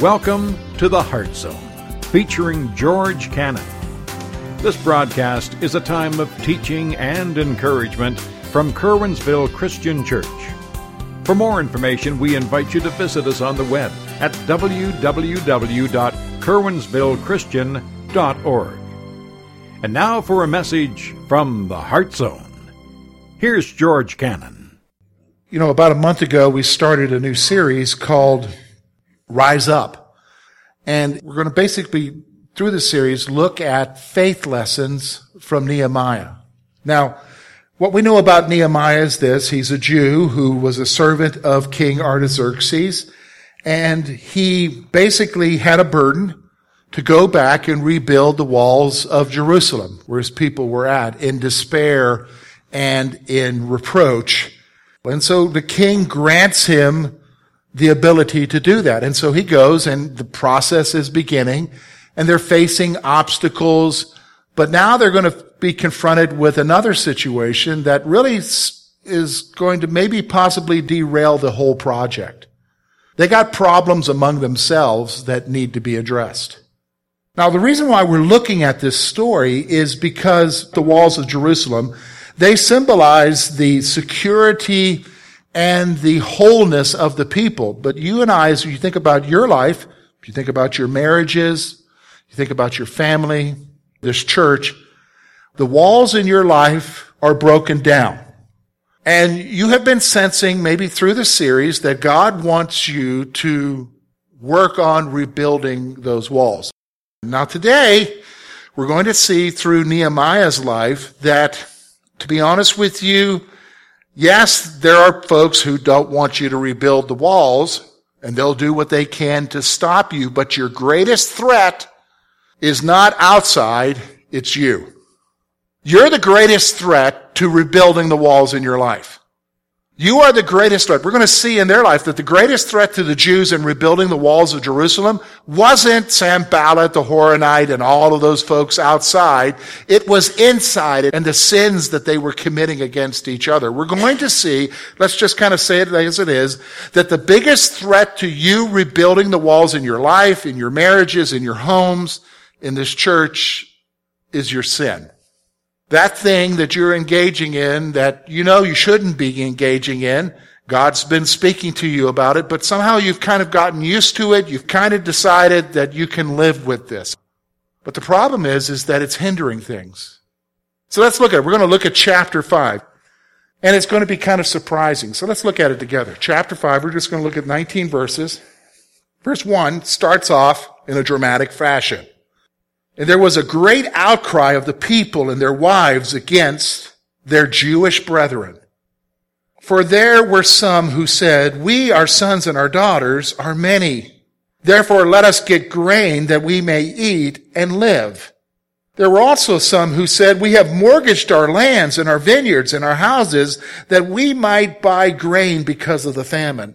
Welcome to the Heart Zone, featuring George Cannon. This broadcast is a time of teaching and encouragement from Curwensville Christian Church. For more information, we invite you to visit us on the web at www.curwensvillechristian.org. And now for a message from the Heart Zone. Here's George Cannon. You know, about a month ago, we started a new series called Rise Up. And we're going to basically, through the series, look at faith lessons from Nehemiah. Now, what we know about Nehemiah is this. He's a Jew who was a servant of King Artaxerxes, and he basically had a burden to go back and rebuild the walls of Jerusalem, where his people were at, in despair and in reproach. And so the king grants him the ability to do that. And so he goes and the process is beginning and they're facing obstacles, but now they're going to be confronted with another situation that really is going to maybe possibly derail the whole project. They got problems among themselves that need to be addressed. Now, the reason why we're looking at this story is because the walls of Jerusalem, they symbolize the security and the wholeness of the people. But you and I, as you think about your life, if you think about your marriages, you think about your family, this church, the walls in your life are broken down. And you have been sensing maybe through the series that God wants you to work on rebuilding those walls. Now today, we're going to see through Nehemiah's life that, to be honest with you, Yes, there are folks who don't want you to rebuild the walls, and they'll do what they can to stop you, but your greatest threat is not outside, it's you. You're the greatest threat to rebuilding the walls in your life. You are the greatest threat. We're going to see in their life that the greatest threat to the Jews in rebuilding the walls of Jerusalem wasn't Sanballat, the Horonite, and all of those folks outside. It was inside and the sins that they were committing against each other. We're going to see, let's just kind of say it as it is, that the biggest threat to you rebuilding the walls in your life, in your marriages, in your homes, in this church is your sin that thing that you're engaging in that you know you shouldn't be engaging in, God's been speaking to you about it, but somehow you've kind of gotten used to it. You've kind of decided that you can live with this. But the problem is, is that it's hindering things. So let's look at it. We're going to look at chapter 5. And it's going to be kind of surprising. So let's look at it together. Chapter 5, we're just going to look at 19 verses. Verse 1 starts off in a dramatic fashion. And there was a great outcry of the people and their wives against their Jewish brethren. For there were some who said, We, our sons and our daughters, are many. Therefore let us get grain that we may eat and live. There were also some who said, We have mortgaged our lands and our vineyards and our houses that we might buy grain because of the famine.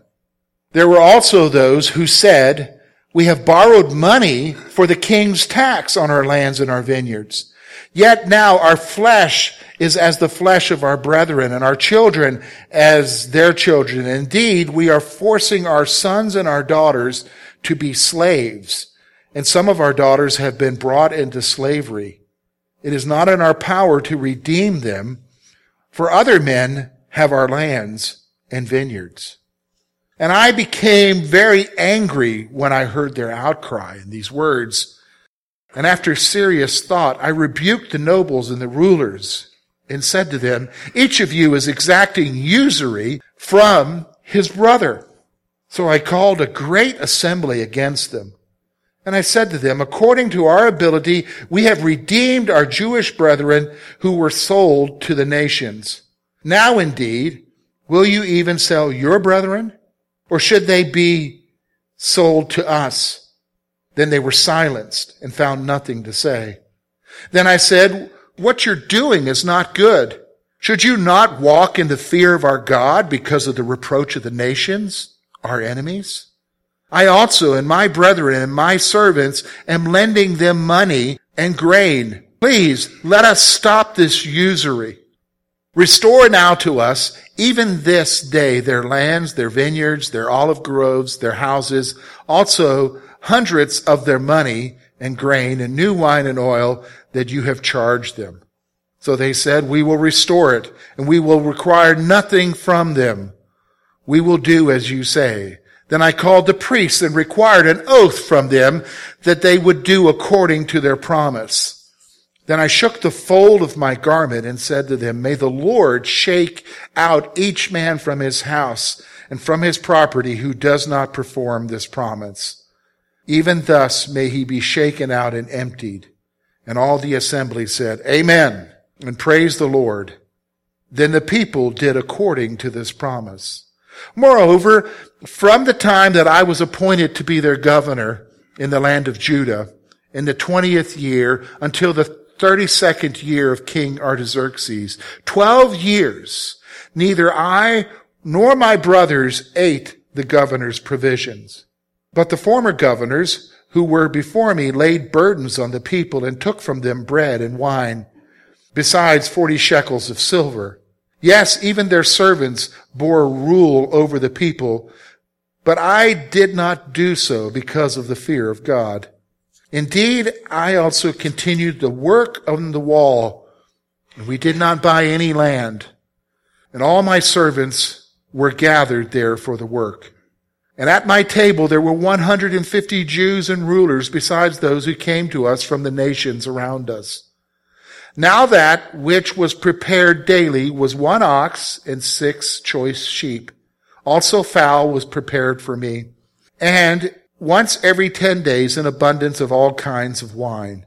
There were also those who said, we have borrowed money for the king's tax on our lands and our vineyards. Yet now our flesh is as the flesh of our brethren and our children as their children. Indeed, we are forcing our sons and our daughters to be slaves. And some of our daughters have been brought into slavery. It is not in our power to redeem them, for other men have our lands and vineyards. And I became very angry when I heard their outcry and these words. And after serious thought, I rebuked the nobles and the rulers and said to them, each of you is exacting usury from his brother. So I called a great assembly against them. And I said to them, according to our ability, we have redeemed our Jewish brethren who were sold to the nations. Now indeed, will you even sell your brethren? Or should they be sold to us? Then they were silenced and found nothing to say. Then I said, what you're doing is not good. Should you not walk in the fear of our God because of the reproach of the nations, our enemies? I also and my brethren and my servants am lending them money and grain. Please let us stop this usury. Restore now to us, even this day, their lands, their vineyards, their olive groves, their houses, also hundreds of their money and grain and new wine and oil that you have charged them. So they said, we will restore it and we will require nothing from them. We will do as you say. Then I called the priests and required an oath from them that they would do according to their promise. Then I shook the fold of my garment and said to them, May the Lord shake out each man from his house and from his property who does not perform this promise. Even thus may he be shaken out and emptied. And all the assembly said, Amen, and praise the Lord. Then the people did according to this promise. Moreover, from the time that I was appointed to be their governor in the land of Judah, in the 20th year until the 32nd year of King Artaxerxes, 12 years, neither I nor my brothers ate the governor's provisions. But the former governors who were before me laid burdens on the people and took from them bread and wine, besides 40 shekels of silver. Yes, even their servants bore rule over the people, but I did not do so because of the fear of God. Indeed, I also continued the work on the wall, and we did not buy any land, and all my servants were gathered there for the work. And at my table there were 150 Jews and rulers besides those who came to us from the nations around us. Now that which was prepared daily was one ox and six choice sheep. Also fowl was prepared for me. And once every ten days an abundance of all kinds of wine.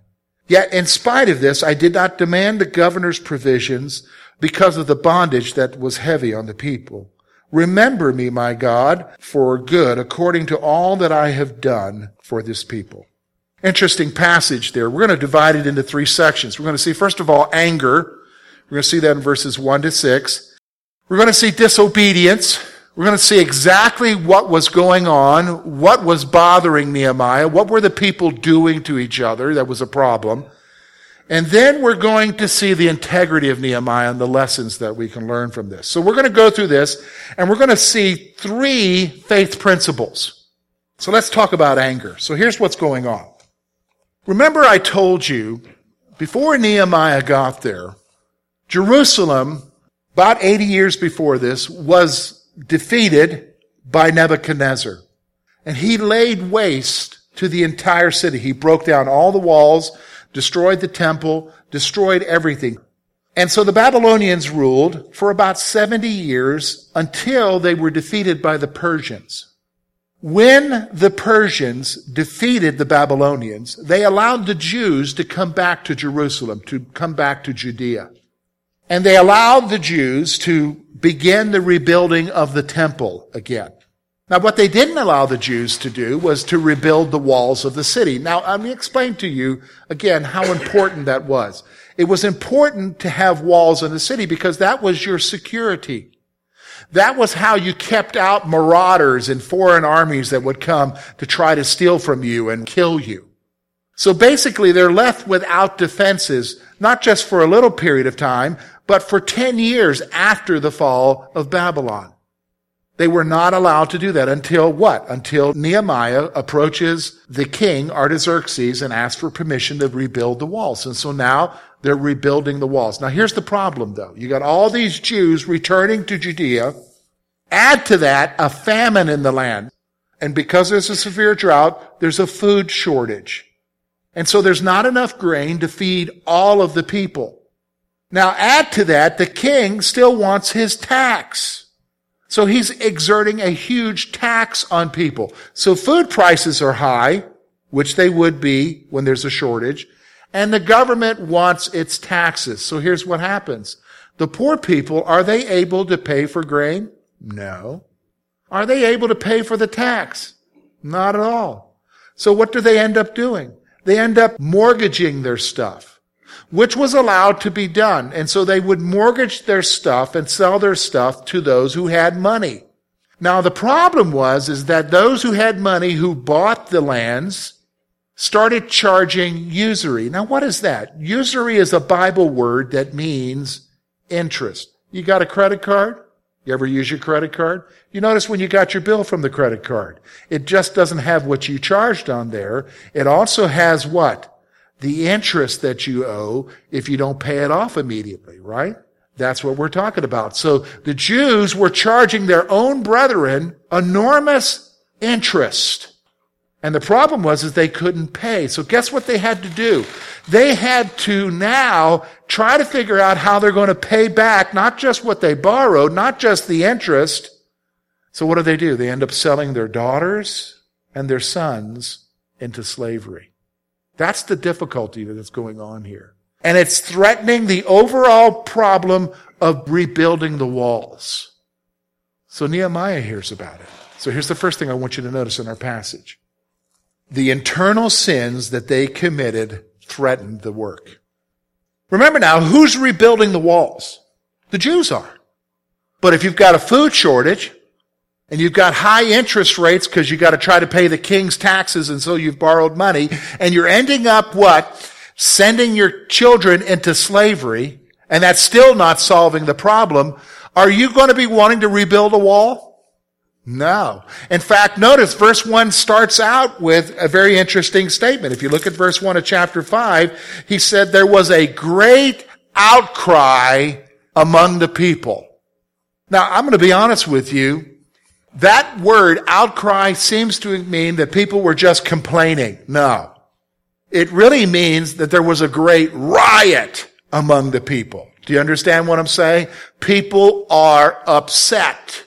Yet in spite of this, I did not demand the governor's provisions because of the bondage that was heavy on the people. Remember me, my God, for good according to all that I have done for this people. Interesting passage there. We're going to divide it into three sections. We're going to see, first of all, anger. We're going to see that in verses 1 to 6. We're going to see disobedience. We're going to see exactly what was going on, what was bothering Nehemiah, what were the people doing to each other that was a problem. And then we're going to see the integrity of Nehemiah and the lessons that we can learn from this. So we're going to go through this and we're going to see three faith principles. So let's talk about anger. So here's what's going on. Remember I told you before Nehemiah got there, Jerusalem, about 80 years before this, was defeated by Nebuchadnezzar. And he laid waste to the entire city. He broke down all the walls, destroyed the temple, destroyed everything. And so the Babylonians ruled for about 70 years until they were defeated by the Persians. When the Persians defeated the Babylonians, they allowed the Jews to come back to Jerusalem, to come back to Judea. And they allowed the Jews to begin the rebuilding of the temple again. Now, what they didn't allow the Jews to do was to rebuild the walls of the city. Now, let me explain to you again how important that was. It was important to have walls in the city because that was your security. That was how you kept out marauders and foreign armies that would come to try to steal from you and kill you. So basically they're left without defenses, not just for a little period of time, but for 10 years after the fall of Babylon. They were not allowed to do that until what? Until Nehemiah approaches the king, Artaxerxes, and asks for permission to rebuild the walls. And so now they're rebuilding the walls. Now here's the problem though. You got all these Jews returning to Judea. Add to that a famine in the land. And because there's a severe drought, there's a food shortage. And so there's not enough grain to feed all of the people. Now add to that, the king still wants his tax. So he's exerting a huge tax on people. So food prices are high, which they would be when there's a shortage and the government wants its taxes. So here's what happens. The poor people, are they able to pay for grain? No. Are they able to pay for the tax? Not at all. So what do they end up doing? They end up mortgaging their stuff, which was allowed to be done. And so they would mortgage their stuff and sell their stuff to those who had money. Now the problem was, is that those who had money who bought the lands started charging usury. Now, what is that? Usury is a Bible word that means interest. You got a credit card? You ever use your credit card? You notice when you got your bill from the credit card, it just doesn't have what you charged on there. It also has what? The interest that you owe if you don't pay it off immediately, right? That's what we're talking about. So the Jews were charging their own brethren enormous interest. And the problem was is they couldn't pay. So guess what they had to do? They had to now try to figure out how they're going to pay back not just what they borrowed, not just the interest. So what do they do? They end up selling their daughters and their sons into slavery. That's the difficulty that's going on here. And it's threatening the overall problem of rebuilding the walls. So Nehemiah hears about it. So here's the first thing I want you to notice in our passage. The internal sins that they committed threatened the work. Remember now, who's rebuilding the walls? The Jews are. But if you've got a food shortage, and you've got high interest rates because you got to try to pay the king's taxes and so you've borrowed money, and you're ending up what? Sending your children into slavery, and that's still not solving the problem. Are you going to be wanting to rebuild a wall? No. In fact, notice verse 1 starts out with a very interesting statement. If you look at verse 1 of chapter 5, he said there was a great outcry among the people. Now, I'm going to be honest with you. That word outcry seems to mean that people were just complaining. No. It really means that there was a great riot among the people. Do you understand what I'm saying? People are upset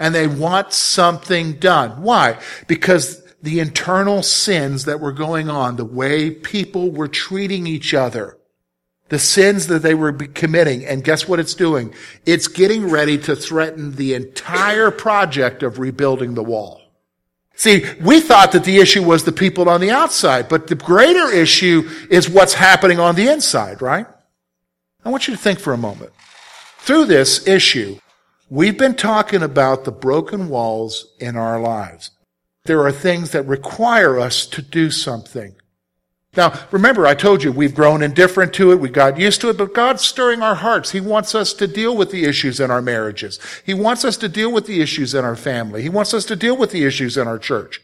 and they want something done. Why? Because the internal sins that were going on, the way people were treating each other, the sins that they were committing, and guess what it's doing? It's getting ready to threaten the entire project of rebuilding the wall. See, we thought that the issue was the people on the outside, but the greater issue is what's happening on the inside, right? I want you to think for a moment. Through this issue, We've been talking about the broken walls in our lives. There are things that require us to do something. Now, remember, I told you we've grown indifferent to it. We got used to it, but God's stirring our hearts. He wants us to deal with the issues in our marriages. He wants us to deal with the issues in our family. He wants us to deal with the issues in our church.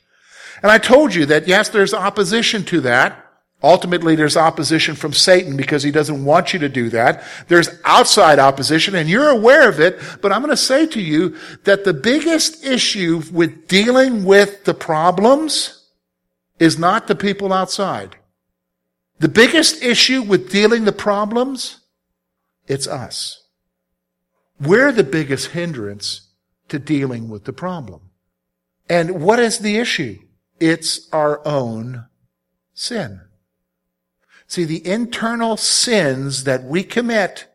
And I told you that yes, there's opposition to that. Ultimately, there's opposition from Satan because he doesn't want you to do that. There's outside opposition and you're aware of it, but I'm going to say to you that the biggest issue with dealing with the problems is not the people outside. The biggest issue with dealing the problems, it's us. We're the biggest hindrance to dealing with the problem. And what is the issue? It's our own sin. See, the internal sins that we commit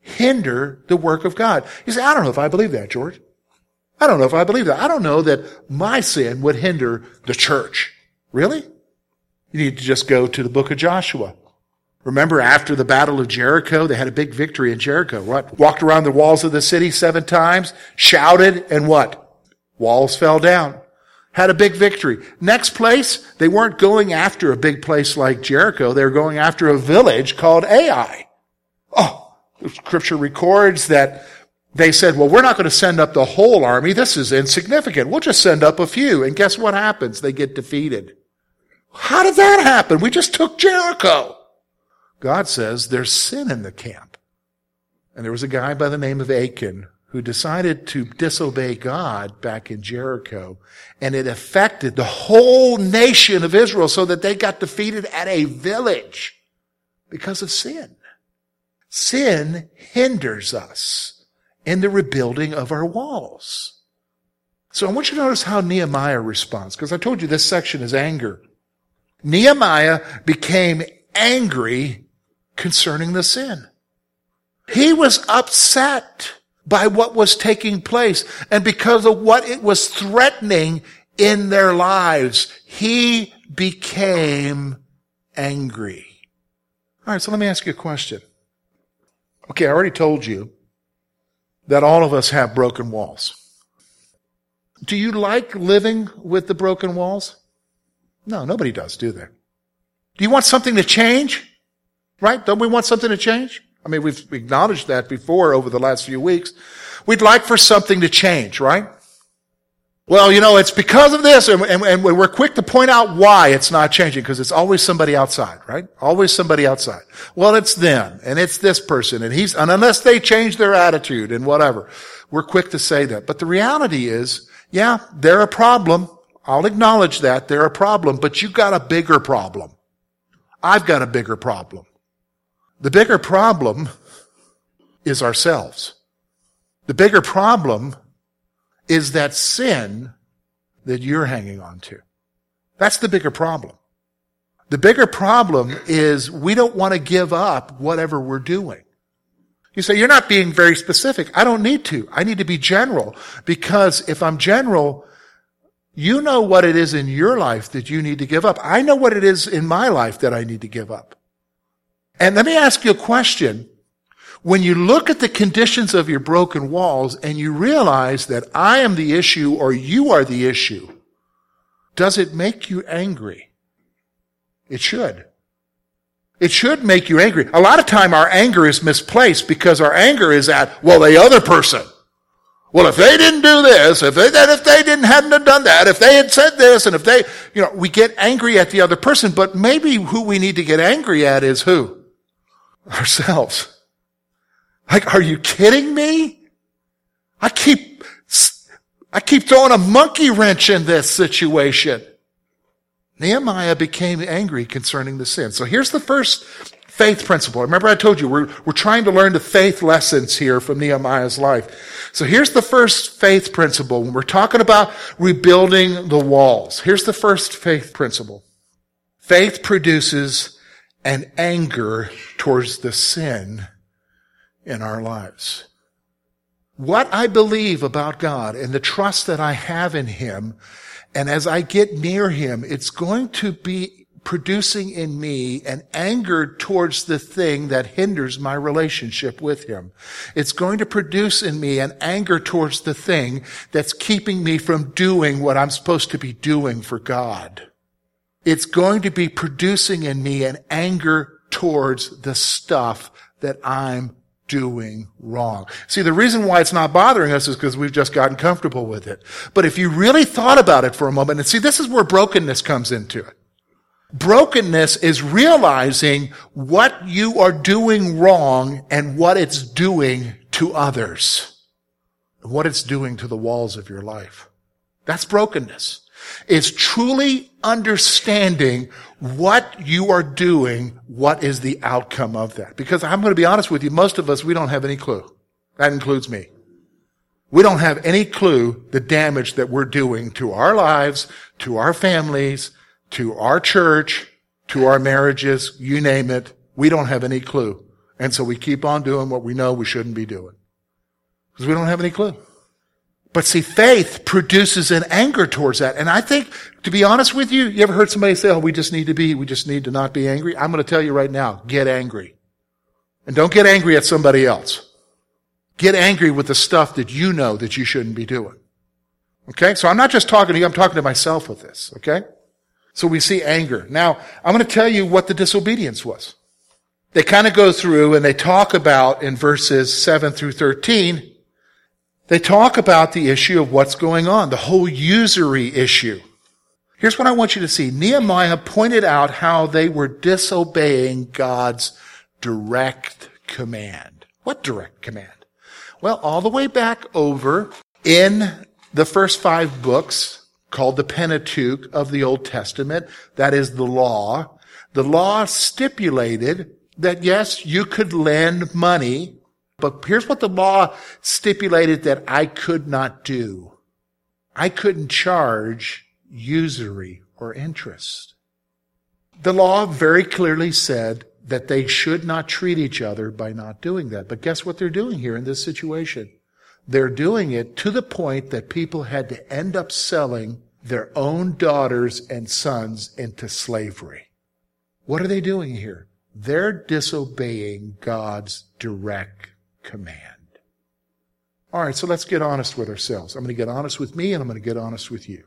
hinder the work of God. You say, I don't know if I believe that, George. I don't know if I believe that. I don't know that my sin would hinder the church. Really? You need to just go to the book of Joshua. Remember after the battle of Jericho, they had a big victory in Jericho. What? Walked around the walls of the city seven times, shouted, and what? Walls fell down had a big victory. Next place, they weren't going after a big place like Jericho. They were going after a village called Ai. Oh, scripture records that they said, well, we're not going to send up the whole army. This is insignificant. We'll just send up a few. And guess what happens? They get defeated. How did that happen? We just took Jericho. God says there's sin in the camp. And there was a guy by the name of Achan who decided to disobey God back in Jericho. And it affected the whole nation of Israel so that they got defeated at a village because of sin. Sin hinders us in the rebuilding of our walls. So I want you to notice how Nehemiah responds, because I told you this section is anger. Nehemiah became angry concerning the sin. He was upset by what was taking place and because of what it was threatening in their lives. He became angry. All right, so let me ask you a question. Okay, I already told you that all of us have broken walls. Do you like living with the broken walls? No, nobody does, do they? Do you want something to change? Right? Don't we want something to change? I mean, we've acknowledged that before over the last few weeks. We'd like for something to change, right? Well, you know, it's because of this, and, and, and we're quick to point out why it's not changing, because it's always somebody outside, right? Always somebody outside. Well, it's them, and it's this person, and he's, and unless they change their attitude and whatever, we're quick to say that. But the reality is, yeah, they're a problem. I'll acknowledge that. They're a problem, but you've got a bigger problem. I've got a bigger problem. The bigger problem is ourselves. The bigger problem is that sin that you're hanging on to. That's the bigger problem. The bigger problem is we don't want to give up whatever we're doing. You say, you're not being very specific. I don't need to. I need to be general because if I'm general, you know what it is in your life that you need to give up. I know what it is in my life that I need to give up. And let me ask you a question. When you look at the conditions of your broken walls and you realize that I am the issue or you are the issue, does it make you angry? It should. It should make you angry. A lot of time our anger is misplaced because our anger is at, well, the other person. Well, if they didn't do this, if they, if they didn't hadn't have done that, if they had said this, and if they, you know, we get angry at the other person, but maybe who we need to get angry at is who? Ourselves. Like, are you kidding me? I keep, I keep throwing a monkey wrench in this situation. Nehemiah became angry concerning the sin. So here's the first faith principle. Remember I told you we're, we're trying to learn the faith lessons here from Nehemiah's life. So here's the first faith principle when we're talking about rebuilding the walls. Here's the first faith principle. Faith produces an anger towards the sin in our lives. What I believe about God and the trust that I have in Him, and as I get near Him, it's going to be producing in me an anger towards the thing that hinders my relationship with Him. It's going to produce in me an anger towards the thing that's keeping me from doing what I'm supposed to be doing for God. It's going to be producing in me an anger towards the stuff that I'm doing wrong. See, the reason why it's not bothering us is because we've just gotten comfortable with it. But if you really thought about it for a moment, and see, this is where brokenness comes into it. Brokenness is realizing what you are doing wrong and what it's doing to others. What it's doing to the walls of your life. That's brokenness. It's truly understanding what you are doing, what is the outcome of that. Because I'm going to be honest with you, most of us, we don't have any clue. That includes me. We don't have any clue the damage that we're doing to our lives, to our families, to our church, to our marriages, you name it. We don't have any clue. And so we keep on doing what we know we shouldn't be doing. Because we don't have any clue. But see, faith produces an anger towards that. And I think, to be honest with you, you ever heard somebody say, oh, we just need to be, we just need to not be angry? I'm going to tell you right now, get angry. And don't get angry at somebody else. Get angry with the stuff that you know that you shouldn't be doing. Okay? So I'm not just talking to you, I'm talking to myself with this. Okay? So we see anger. Now, I'm going to tell you what the disobedience was. They kind of go through and they talk about in verses 7 through 13 they talk about the issue of what's going on, the whole usury issue. Here's what I want you to see. Nehemiah pointed out how they were disobeying God's direct command. What direct command? Well, all the way back over in the first five books called the Pentateuch of the Old Testament, that is the law. The law stipulated that yes, you could lend money but here's what the law stipulated that I could not do. I couldn't charge usury or interest. The law very clearly said that they should not treat each other by not doing that. But guess what they're doing here in this situation? They're doing it to the point that people had to end up selling their own daughters and sons into slavery. What are they doing here? They're disobeying God's direct command. All right, so let's get honest with ourselves. I'm going to get honest with me and I'm going to get honest with you.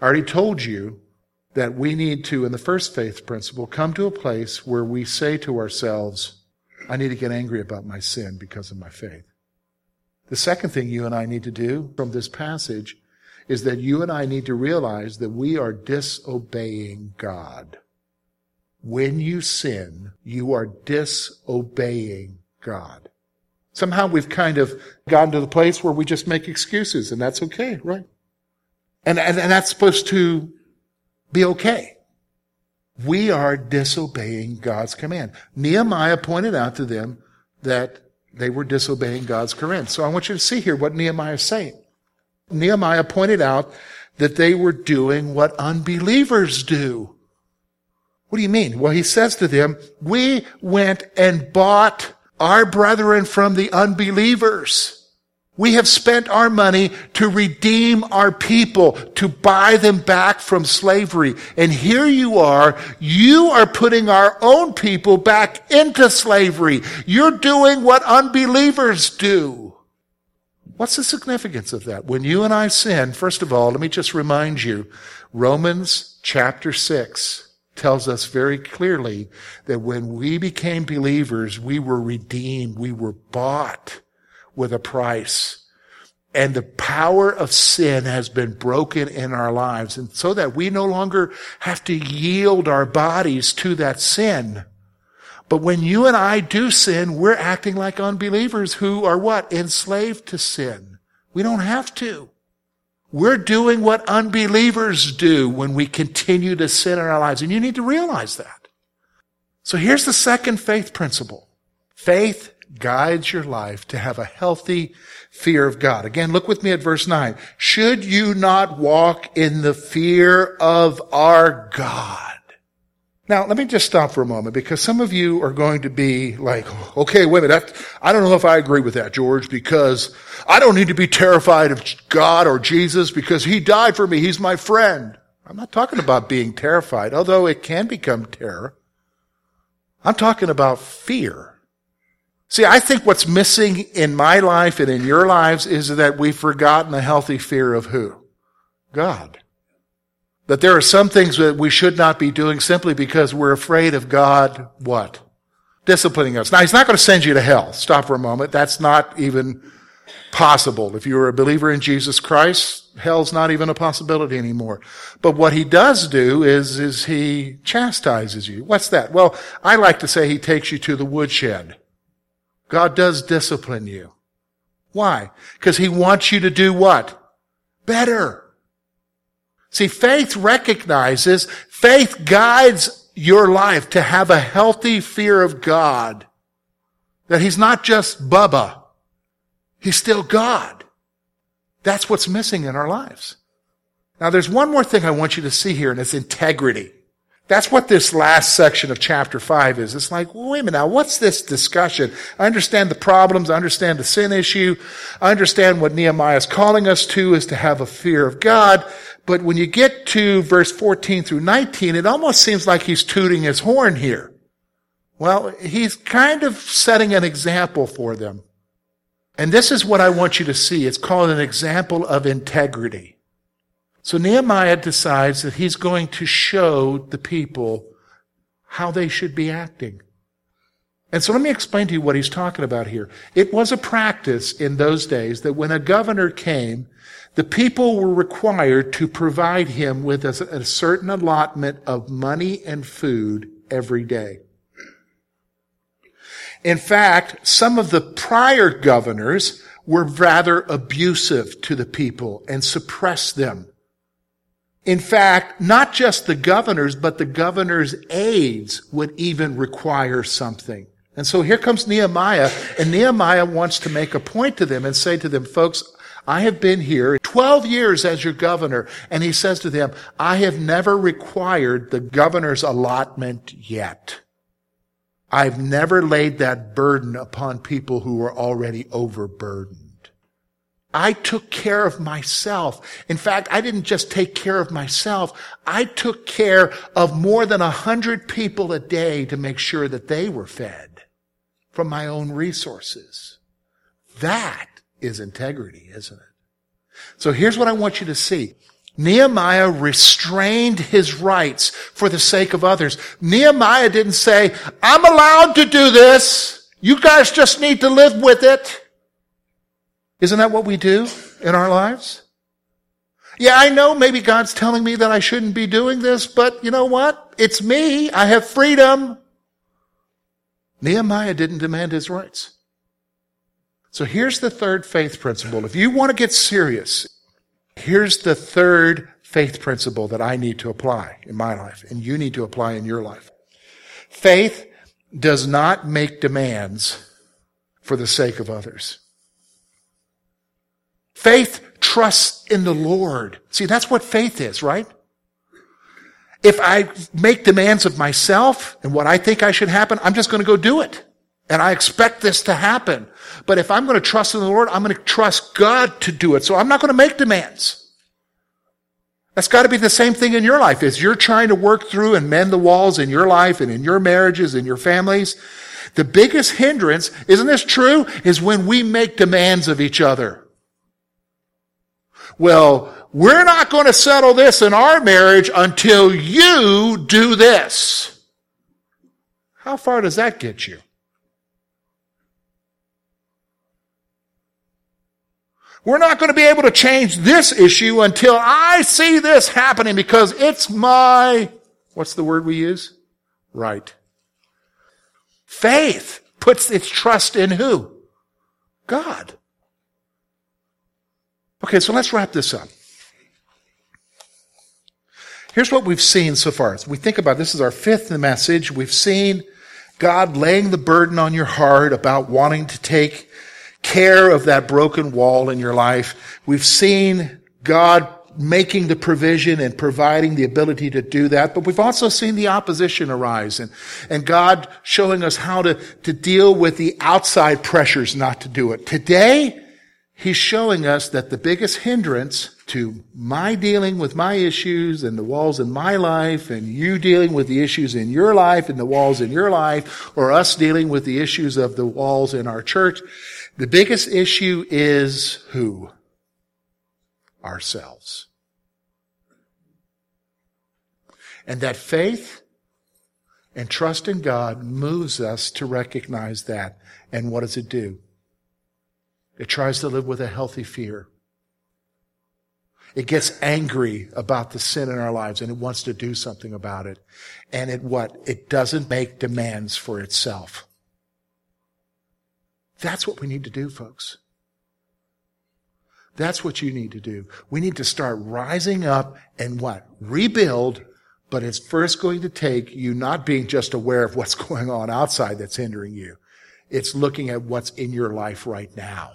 I already told you that we need to, in the first faith principle, come to a place where we say to ourselves, I need to get angry about my sin because of my faith. The second thing you and I need to do from this passage is that you and I need to realize that we are disobeying God. When you sin, you are disobeying God. Somehow we've kind of gotten to the place where we just make excuses and that's okay, right? And, and, and that's supposed to be okay. We are disobeying God's command. Nehemiah pointed out to them that they were disobeying God's command. So I want you to see here what Nehemiah is saying. Nehemiah pointed out that they were doing what unbelievers do. What do you mean? Well, he says to them, we went and bought our brethren from the unbelievers. We have spent our money to redeem our people, to buy them back from slavery. And here you are, you are putting our own people back into slavery. You're doing what unbelievers do. What's the significance of that? When you and I sin, first of all, let me just remind you, Romans chapter 6 tells us very clearly that when we became believers, we were redeemed, we were bought with a price. And the power of sin has been broken in our lives. And so that we no longer have to yield our bodies to that sin. But when you and I do sin, we're acting like unbelievers who are what? Enslaved to sin. We don't have to. We're doing what unbelievers do when we continue to sin in our lives. And you need to realize that. So here's the second faith principle. Faith guides your life to have a healthy fear of God. Again, look with me at verse 9. Should you not walk in the fear of our God? Now, let me just stop for a moment because some of you are going to be like, okay, wait a minute. I don't know if I agree with that, George, because I don't need to be terrified of God or Jesus because he died for me. He's my friend. I'm not talking about being terrified, although it can become terror. I'm talking about fear. See, I think what's missing in my life and in your lives is that we've forgotten a healthy fear of who? God. That there are some things that we should not be doing simply because we're afraid of God, what? Disciplining us. Now, He's not going to send you to hell. Stop for a moment. That's not even possible. If you're a believer in Jesus Christ, hell's not even a possibility anymore. But what He does do is, is He chastises you. What's that? Well, I like to say He takes you to the woodshed. God does discipline you. Why? Because he wants you to do what? Better. See, faith recognizes, faith guides your life to have a healthy fear of God. That he's not just Bubba. He's still God. That's what's missing in our lives. Now there's one more thing I want you to see here and it's integrity. That's what this last section of chapter 5 is. It's like, wait a minute now, what's this discussion? I understand the problems, I understand the sin issue, I understand what Nehemiah is calling us to is to have a fear of God, but when you get to verse 14 through 19, it almost seems like he's tooting his horn here. Well, he's kind of setting an example for them. And this is what I want you to see. It's called an example of integrity. So Nehemiah decides that he's going to show the people how they should be acting. And so let me explain to you what he's talking about here. It was a practice in those days that when a governor came, the people were required to provide him with a, a certain allotment of money and food every day. In fact, some of the prior governors were rather abusive to the people and suppressed them. In fact, not just the governors, but the governor's aides would even require something. And so here comes Nehemiah, and Nehemiah wants to make a point to them and say to them, folks, I have been here 12 years as your governor. And he says to them, I have never required the governor's allotment yet. I've never laid that burden upon people who are already overburdened. I took care of myself. In fact, I didn't just take care of myself. I took care of more than a hundred people a day to make sure that they were fed from my own resources. That is integrity, isn't it? So here's what I want you to see. Nehemiah restrained his rights for the sake of others. Nehemiah didn't say, I'm allowed to do this. You guys just need to live with it. Isn't that what we do in our lives? Yeah, I know maybe God's telling me that I shouldn't be doing this, but you know what? It's me. I have freedom. Nehemiah didn't demand his rights. So here's the third faith principle. If you want to get serious, here's the third faith principle that I need to apply in my life and you need to apply in your life. Faith does not make demands for the sake of others. Faith trusts in the Lord. See, that's what faith is, right? If I make demands of myself and what I think I should happen, I'm just going to go do it. And I expect this to happen. But if I'm going to trust in the Lord, I'm going to trust God to do it. So I'm not going to make demands. That's got to be the same thing in your life. As you're trying to work through and mend the walls in your life and in your marriages and your families, the biggest hindrance, isn't this true, is when we make demands of each other. Well, we're not going to settle this in our marriage until you do this. How far does that get you? We're not going to be able to change this issue until I see this happening because it's my, what's the word we use? Right. Faith puts its trust in who? God. Okay, so let's wrap this up. Here's what we've seen so far. As we think about this is our fifth message. We've seen God laying the burden on your heart about wanting to take care of that broken wall in your life. We've seen God making the provision and providing the ability to do that, but we've also seen the opposition arise and, and God showing us how to, to deal with the outside pressures not to do it. Today, He's showing us that the biggest hindrance to my dealing with my issues and the walls in my life and you dealing with the issues in your life and the walls in your life or us dealing with the issues of the walls in our church the biggest issue is who? Ourselves. And that faith and trust in God moves us to recognize that. And what does it do? It tries to live with a healthy fear. It gets angry about the sin in our lives and it wants to do something about it. And it what? It doesn't make demands for itself. That's what we need to do, folks. That's what you need to do. We need to start rising up and what? Rebuild, but it's first going to take you not being just aware of what's going on outside that's hindering you. It's looking at what's in your life right now